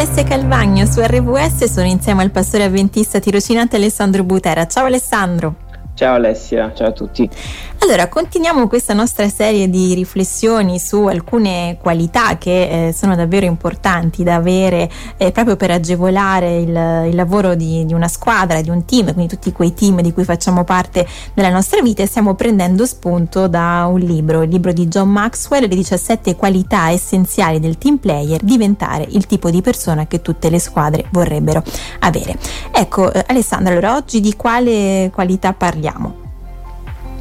Alessia Calvagno su RWS, sono insieme al pastore avventista tirocinante Alessandro Butera. Ciao Alessandro. Ciao Alessia, ciao a tutti. Allora, continuiamo questa nostra serie di riflessioni su alcune qualità che eh, sono davvero importanti da avere eh, proprio per agevolare il, il lavoro di, di, una squadra, di un team, quindi tutti quei team di cui facciamo parte nella nostra vita e stiamo prendendo spunto da un libro, il libro di John Maxwell, le 17 qualità essenziali del team player, diventare il tipo di persona che tutte le squadre vorrebbero avere. Ecco, eh, Alessandra, allora oggi di quale qualità parliamo?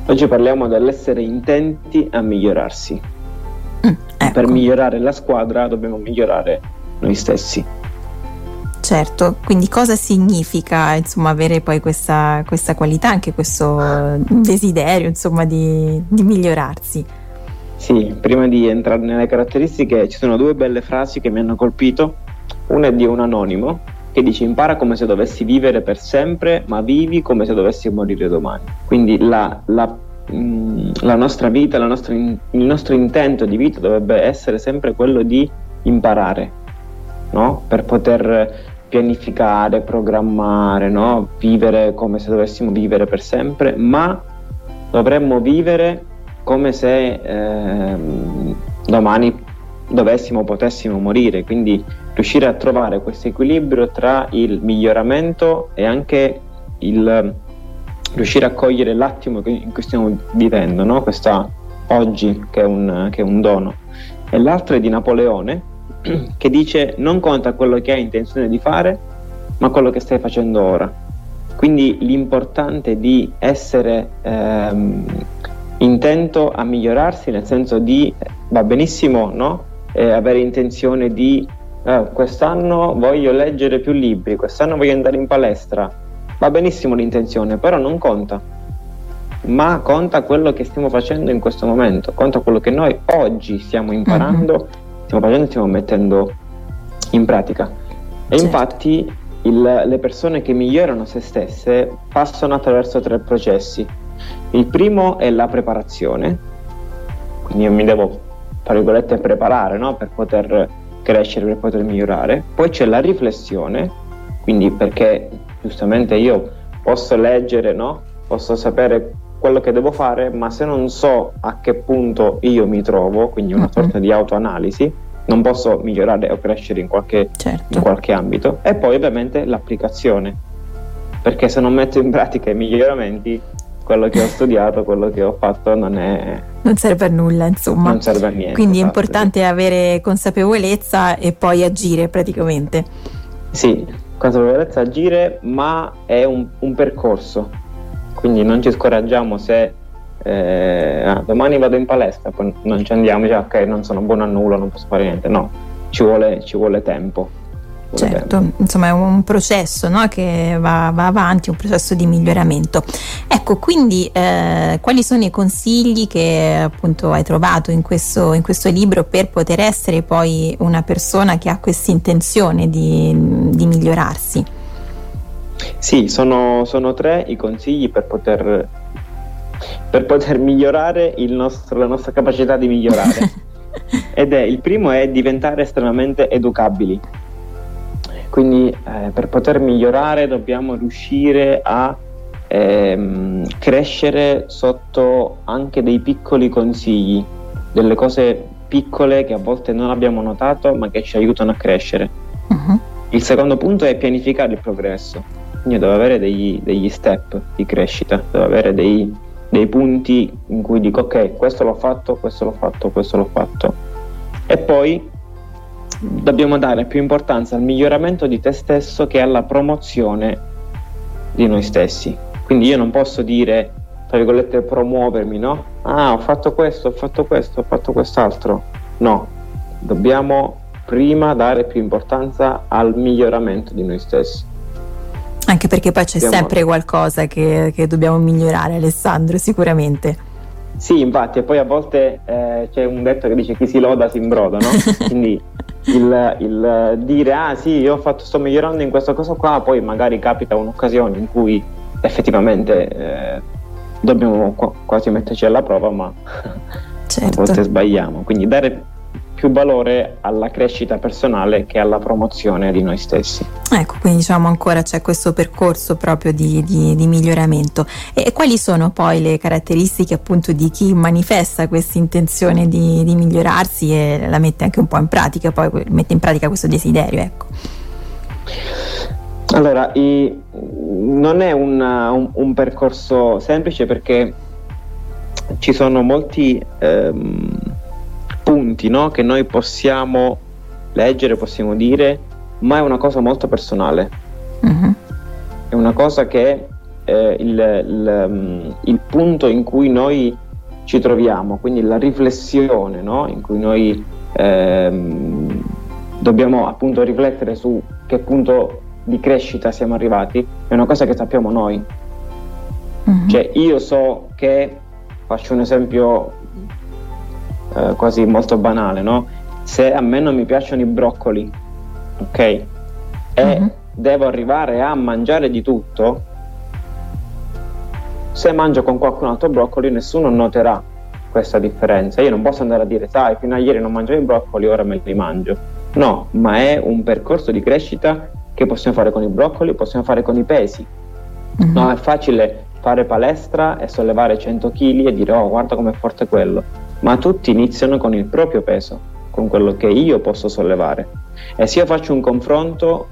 Oggi parliamo dell'essere intenti a migliorarsi. Mm, ecco. Per migliorare la squadra dobbiamo migliorare noi stessi. Certo, quindi cosa significa insomma, avere poi questa, questa, qualità, anche questo desiderio insomma, di, di migliorarsi? Sì, prima di entrare nelle caratteristiche ci sono due belle frasi che mi hanno colpito. Una è di un anonimo che dice impara come se dovessi vivere per sempre, ma vivi come se dovessi morire domani. Quindi la, la, mh, mm, la nostra vita, la nostra in, il nostro intento di vita dovrebbe essere sempre quello di imparare, no? per poter pianificare, programmare, no? vivere come se dovessimo vivere per sempre, ma dovremmo vivere come se eh, domani dovessimo, potessimo morire, quindi riuscire a trovare questo equilibrio tra il miglioramento e anche il riuscire a cogliere l'attimo in cui stiamo vivendo, no? Questa oggi che è, un, che è un dono. E l'altro è di Napoleone che dice non conta quello che hai intenzione di fare, ma quello che stai facendo ora. Quindi l'importante di essere ehm, intento a migliorarsi, nel senso di va benissimo no? Eh, avere intenzione di eh, quest'anno voglio leggere più libri, quest'anno voglio andare in palestra, va benissimo l'intenzione, però non conta, ma conta quello che stiamo facendo in questo momento, conta quello che noi oggi stiamo imparando, mm-hmm. stiamo facendo, stiamo mettendo in pratica. E certo. infatti il, le persone che migliorano se stesse passano attraverso tre processi. Il primo è la preparazione, quindi io mi devo tra virgolette, preparare no? per poter crescere, per poter migliorare. Poi c'è la riflessione, quindi perché giustamente io posso leggere, no? posso sapere quello che devo fare, ma se non so a che punto io mi trovo, quindi una sorta di autoanalisi, non posso migliorare o crescere in qualche, certo. in qualche ambito. E poi ovviamente l'applicazione, perché se non metto in pratica i miglioramenti quello che ho studiato, quello che ho fatto non è... Non serve a nulla, insomma. Non serve a niente. Quindi è esatto, importante avere consapevolezza e poi agire praticamente. Sì, consapevolezza, agire, ma è un, un percorso. Quindi non ci scoraggiamo se eh, ah, domani vado in palestra, poi non ci andiamo, già ok, non sono buono a nulla, non posso fare niente. No, ci vuole, ci vuole tempo. Certo, insomma è un processo no? che va, va, avanti, un processo di miglioramento. Ecco, quindi eh, quali sono i consigli che appunto hai trovato in questo, in questo, libro per poter essere poi una persona che ha questa intenzione di, di migliorarsi? Sì, sono, sono, tre i consigli per poter, per poter migliorare nostro, la nostra capacità di migliorare. Ed è il primo è diventare estremamente educabili quindi eh, per poter migliorare dobbiamo riuscire a ehm, crescere sotto anche dei piccoli consigli, delle cose piccole che a volte non abbiamo notato ma che ci aiutano a crescere. Uh-huh. Il secondo punto è pianificare il progresso, quindi devo avere degli, degli step di crescita, devo avere dei, dei punti in cui dico ok, questo l'ho fatto, questo l'ho fatto, questo l'ho fatto. E poi dobbiamo dare più importanza al miglioramento di te stesso che alla promozione di noi stessi. Quindi io non posso dire, tra virgolette, promuovermi, no? Ah, ho fatto questo, ho fatto questo, ho fatto quest'altro. No, dobbiamo prima dare più importanza al miglioramento di noi stessi. Anche perché poi c'è dobbiamo... sempre qualcosa che, che dobbiamo migliorare, Alessandro, sicuramente. Sì, infatti, e poi a volte eh, c'è un detto che dice chi si loda si imbroda, no? Quindi il, il, dire ah sì, io ho fatto, sto migliorando in questa cosa qua, poi magari capita un'occasione in cui effettivamente eh, dobbiamo qu- quasi metterci alla prova, ma certo. a volte sbagliamo. Quindi dare più valore alla crescita personale che alla promozione di noi stessi. Ecco, quindi diciamo ancora c'è questo percorso proprio di, di, di miglioramento. E quali sono poi le caratteristiche appunto di chi manifesta questa intenzione di, di migliorarsi e la mette anche un po' in pratica, poi mette in pratica questo desiderio? Ecco. Allora, i, non è una, un, un, percorso semplice perché ci sono molti ehm, punti no, che noi possiamo leggere, possiamo dire, ma è una cosa molto personale. Uh-huh. È una cosa che eh, il, il, mm, il, punto in cui noi ci troviamo, quindi la riflessione no, in cui noi ehm, dobbiamo appunto riflettere su che punto di crescita siamo arrivati, è una cosa che sappiamo noi. Uh-huh. Cioè io so che, faccio un esempio eh, quasi molto banale, no? Se a me non mi piacciono i broccoli, ok? E uh-huh. devo arrivare a mangiare di tutto, se mangio con qualcun altro broccoli nessuno noterà questa differenza. Io non posso andare a dire, sai, fino a ieri non mangiavo i broccoli, ora me li mangio. No, ma è un percorso di crescita che possiamo fare con i broccoli, possiamo fare con i pesi. Mm-hmm. No, è facile fare palestra e sollevare 100 kg e dire, oh, guarda com'è forte quello. Ma tutti iniziano con il proprio peso, con quello che io posso sollevare. E se io faccio un confronto,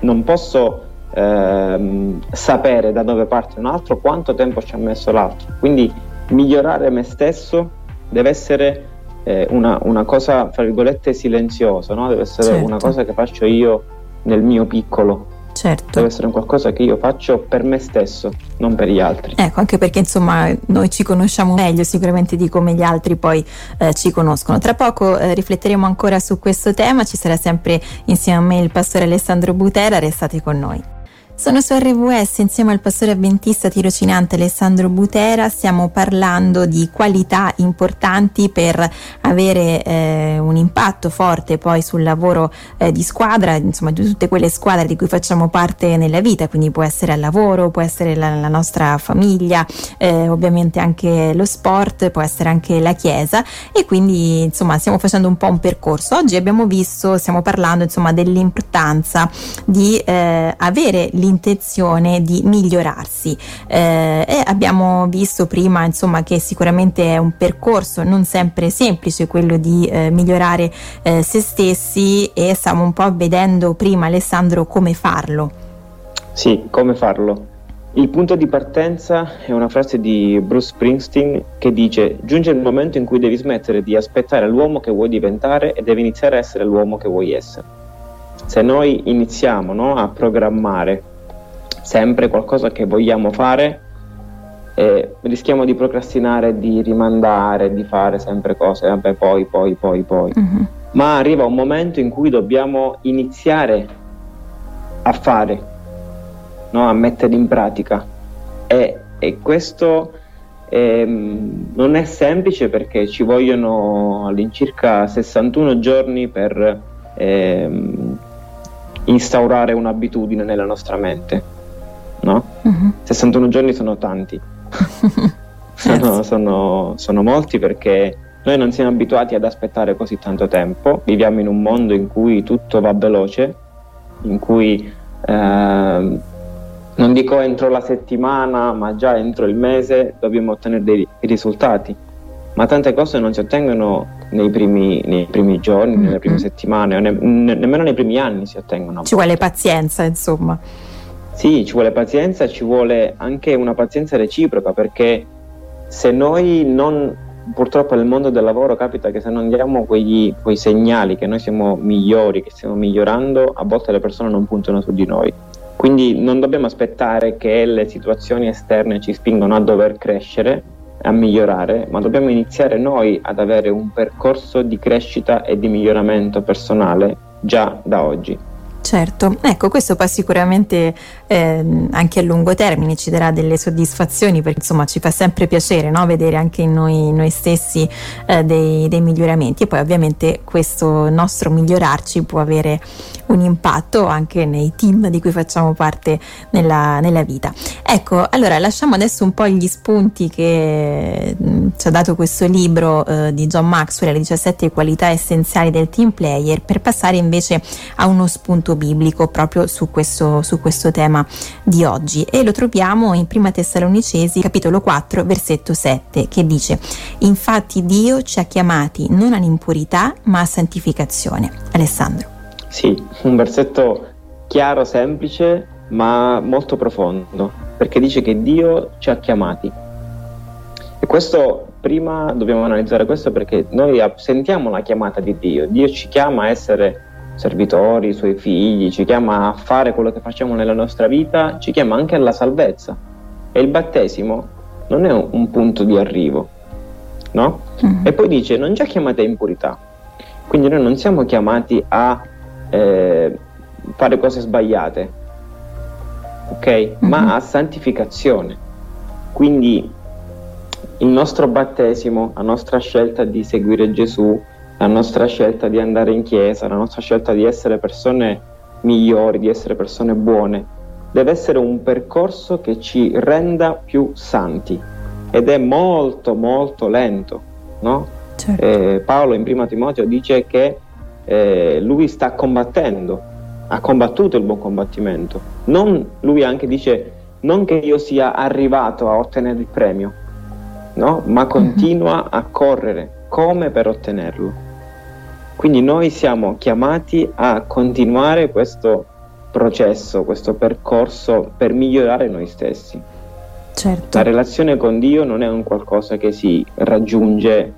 non posso ehm, sapere da dove parte un altro quanto tempo ci ha messo l'altro. Quindi migliorare me stesso deve essere eh, una, una, cosa, fra virgolette, silenziosa, no? deve essere certo. una cosa che faccio io nel mio piccolo. Certo. Deve essere un qualcosa che io faccio per me stesso, non per gli altri. Ecco, anche perché insomma noi ci conosciamo meglio sicuramente di come gli altri poi eh, ci conoscono. Tra poco eh, rifletteremo ancora su questo tema, ci sarà sempre insieme a me il pastore Alessandro Butera, restate con noi. Sono su RWS insieme al pastore avventista tirocinante Alessandro Butera, stiamo parlando di qualità importanti per avere eh, un impatto forte poi sul lavoro eh, di squadra, insomma di tutte quelle squadre di cui facciamo parte nella vita, quindi può essere al lavoro, può essere la, la nostra famiglia, eh, ovviamente anche lo sport, può essere anche la chiesa. E quindi insomma stiamo facendo un po' un percorso. Oggi abbiamo visto, stiamo parlando insomma dell'importanza di eh, avere l'intenzione di migliorarsi eh, e abbiamo visto prima insomma che sicuramente è un percorso non sempre semplice quello di eh, migliorare eh, se stessi e stiamo un po' vedendo prima Alessandro come farlo. Sì, come farlo. Il punto di partenza è una frase di Bruce Springsteen che dice giunge il momento in cui devi smettere di aspettare l'uomo che vuoi diventare e devi iniziare a essere l'uomo che vuoi essere. Se noi iniziamo no, a programmare sempre qualcosa che vogliamo fare e rischiamo di procrastinare, di rimandare, di fare sempre cose, vabbè poi, poi, poi, poi. Uh-huh. Ma arriva un momento in cui dobbiamo iniziare a fare, no? a mettere in pratica. E, e questo ehm, non è semplice perché ci vogliono all'incirca 61 giorni per ehm, instaurare un'abitudine nella nostra mente no? Uh-huh. 61 giorni sono tanti, sono, sono, sono, molti perché noi non siamo abituati ad aspettare così tanto tempo, viviamo in un mondo in cui tutto va veloce, in cui eh, non dico entro la settimana, ma già entro il mese dobbiamo ottenere dei risultati. Ma tante cose non si ottengono nei primi, nei primi giorni, mm-hmm. nelle prime settimane, ne, ne, nemmeno nei primi anni si ottengono. Ci vuole pazienza, insomma. Sì, ci vuole pazienza, ci vuole anche una pazienza reciproca perché se noi non, purtroppo nel mondo del lavoro capita che se non diamo quegli, quei segnali che noi siamo migliori, che stiamo migliorando, a volte le persone non puntano su di noi. Quindi non dobbiamo aspettare che le situazioni esterne ci spingano a dover crescere, a migliorare, ma dobbiamo iniziare noi ad avere un percorso di crescita e di miglioramento personale già da oggi. Certo, ecco, questo poi sicuramente eh, anche a lungo termine ci darà delle soddisfazioni perché insomma ci fa sempre piacere no? vedere anche in noi, noi stessi eh, dei, dei, miglioramenti e poi ovviamente questo nostro migliorarci può avere un impatto anche nei team di cui facciamo parte nella, nella vita. Ecco, allora lasciamo adesso un po' gli spunti che mm, ci ha dato questo libro eh, di John Maxwell, le 17 qualità essenziali del team player, per passare invece a uno spunto biblico proprio su questo, su questo tema di oggi e lo troviamo in Prima Tessalonicesi capitolo 4 versetto 7 che dice infatti Dio ci ha chiamati non all'impurità ma a santificazione. Alessandro. Sì, un versetto chiaro, semplice ma molto profondo perché dice che Dio ci ha chiamati e questo prima dobbiamo analizzare questo perché noi sentiamo la chiamata di Dio, Dio ci chiama a essere servitori, i suoi figli, ci chiama a fare quello che facciamo nella nostra vita, ci chiama anche alla salvezza. E il battesimo non è un, un punto di arrivo, no? Mm. E poi dice, non ci ha chiamati a impurità. Quindi noi non siamo chiamati a eh, fare cose sbagliate, ok? Mm-hmm. Ma a santificazione. Quindi il nostro battesimo, la nostra scelta di seguire Gesù, la nostra scelta di andare in chiesa, la nostra scelta di essere persone migliori, di essere persone buone, deve essere un percorso che ci renda più santi ed è molto molto lento, no? certo. eh, Paolo in prima Timoteo dice che eh, lui sta combattendo, ha combattuto il buon combattimento, non, lui anche dice non che io sia arrivato a ottenere il premio, no? ma continua mm-hmm. a correre come per ottenerlo. Quindi noi siamo chiamati a continuare questo processo, questo percorso per migliorare noi stessi. Certo. La relazione con Dio non è un qualcosa che si raggiunge,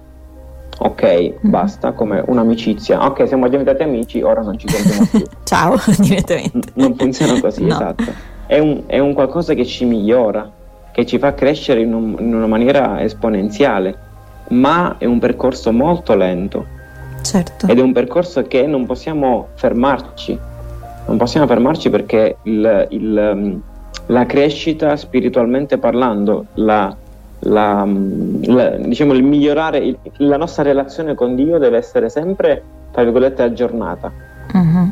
ok, mm-hmm. basta, come un'amicizia. Ok, siamo diventati amici, ora non ci sentiamo più. Ciao, direttamente. non funziona così, no. esatto. È un, è un, qualcosa che ci migliora, che ci fa crescere in, un, in una maniera esponenziale, ma è un percorso molto lento Certo. Ed è un percorso che non possiamo fermarci, non possiamo fermarci perché il, il, mm, la crescita spiritualmente parlando, la, la, mm, la, diciamo, il migliorare il, la nostra relazione con Dio deve essere sempre, tra virgolette, aggiornata. Uh-huh.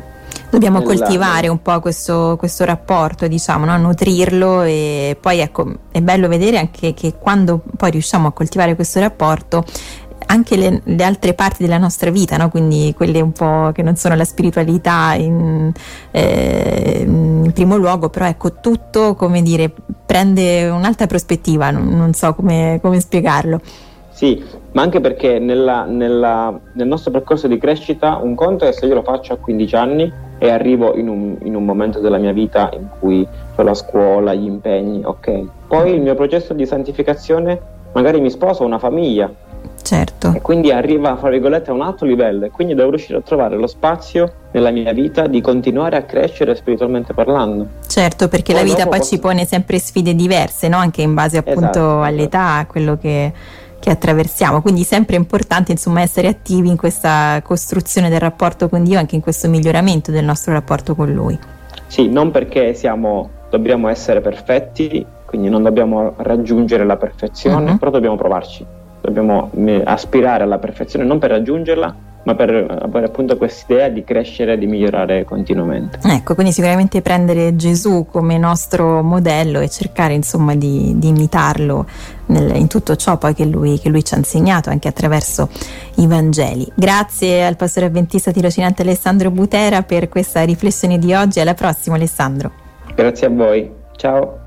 Dobbiamo Nella... coltivare un po' questo, questo rapporto, diciamo, no? nutrirlo e poi ecco, è bello vedere anche che quando poi riusciamo a coltivare questo rapporto anche le, le, altre parti della nostra vita, no? quindi quelle un po' che non sono la spiritualità in, eh, in primo luogo, però ecco tutto come dire prende un'altra prospettiva, non, non so come, come, spiegarlo. Sì, ma anche perché nella, nella, nel nostro percorso di crescita un conto è se io lo faccio a 15 anni e arrivo in un, in un momento della mia vita in cui ho la scuola, gli impegni, ok. Poi il mio processo di santificazione magari mi sposo, ho una famiglia, Certo. E quindi arriva, fra virgolette, a un alto livello e quindi devo riuscire a trovare lo spazio nella mia vita di continuare a crescere spiritualmente parlando. Certo, perché poi la vita poi posso... ci pone sempre sfide diverse, no? anche in base appunto esatto, all'età, a quello che, che attraversiamo. Quindi sempre importante insomma essere attivi in questa costruzione del rapporto con Dio, anche in questo miglioramento del nostro rapporto con Lui. Sì, non perché siamo, dobbiamo essere perfetti, quindi non dobbiamo raggiungere la perfezione, uh-huh. però dobbiamo provarci dobbiamo eh, aspirare alla perfezione non per raggiungerla, ma per avere appunto questa idea di crescere e di migliorare continuamente. Ecco, quindi sicuramente prendere Gesù come nostro modello e cercare insomma di, di imitarlo nel, in tutto ciò poi che lui, che lui, ci ha insegnato anche attraverso i Vangeli. Grazie al pastore avventista tirocinante Alessandro Butera per questa riflessione di oggi. Alla prossima Alessandro. Grazie a voi. Ciao.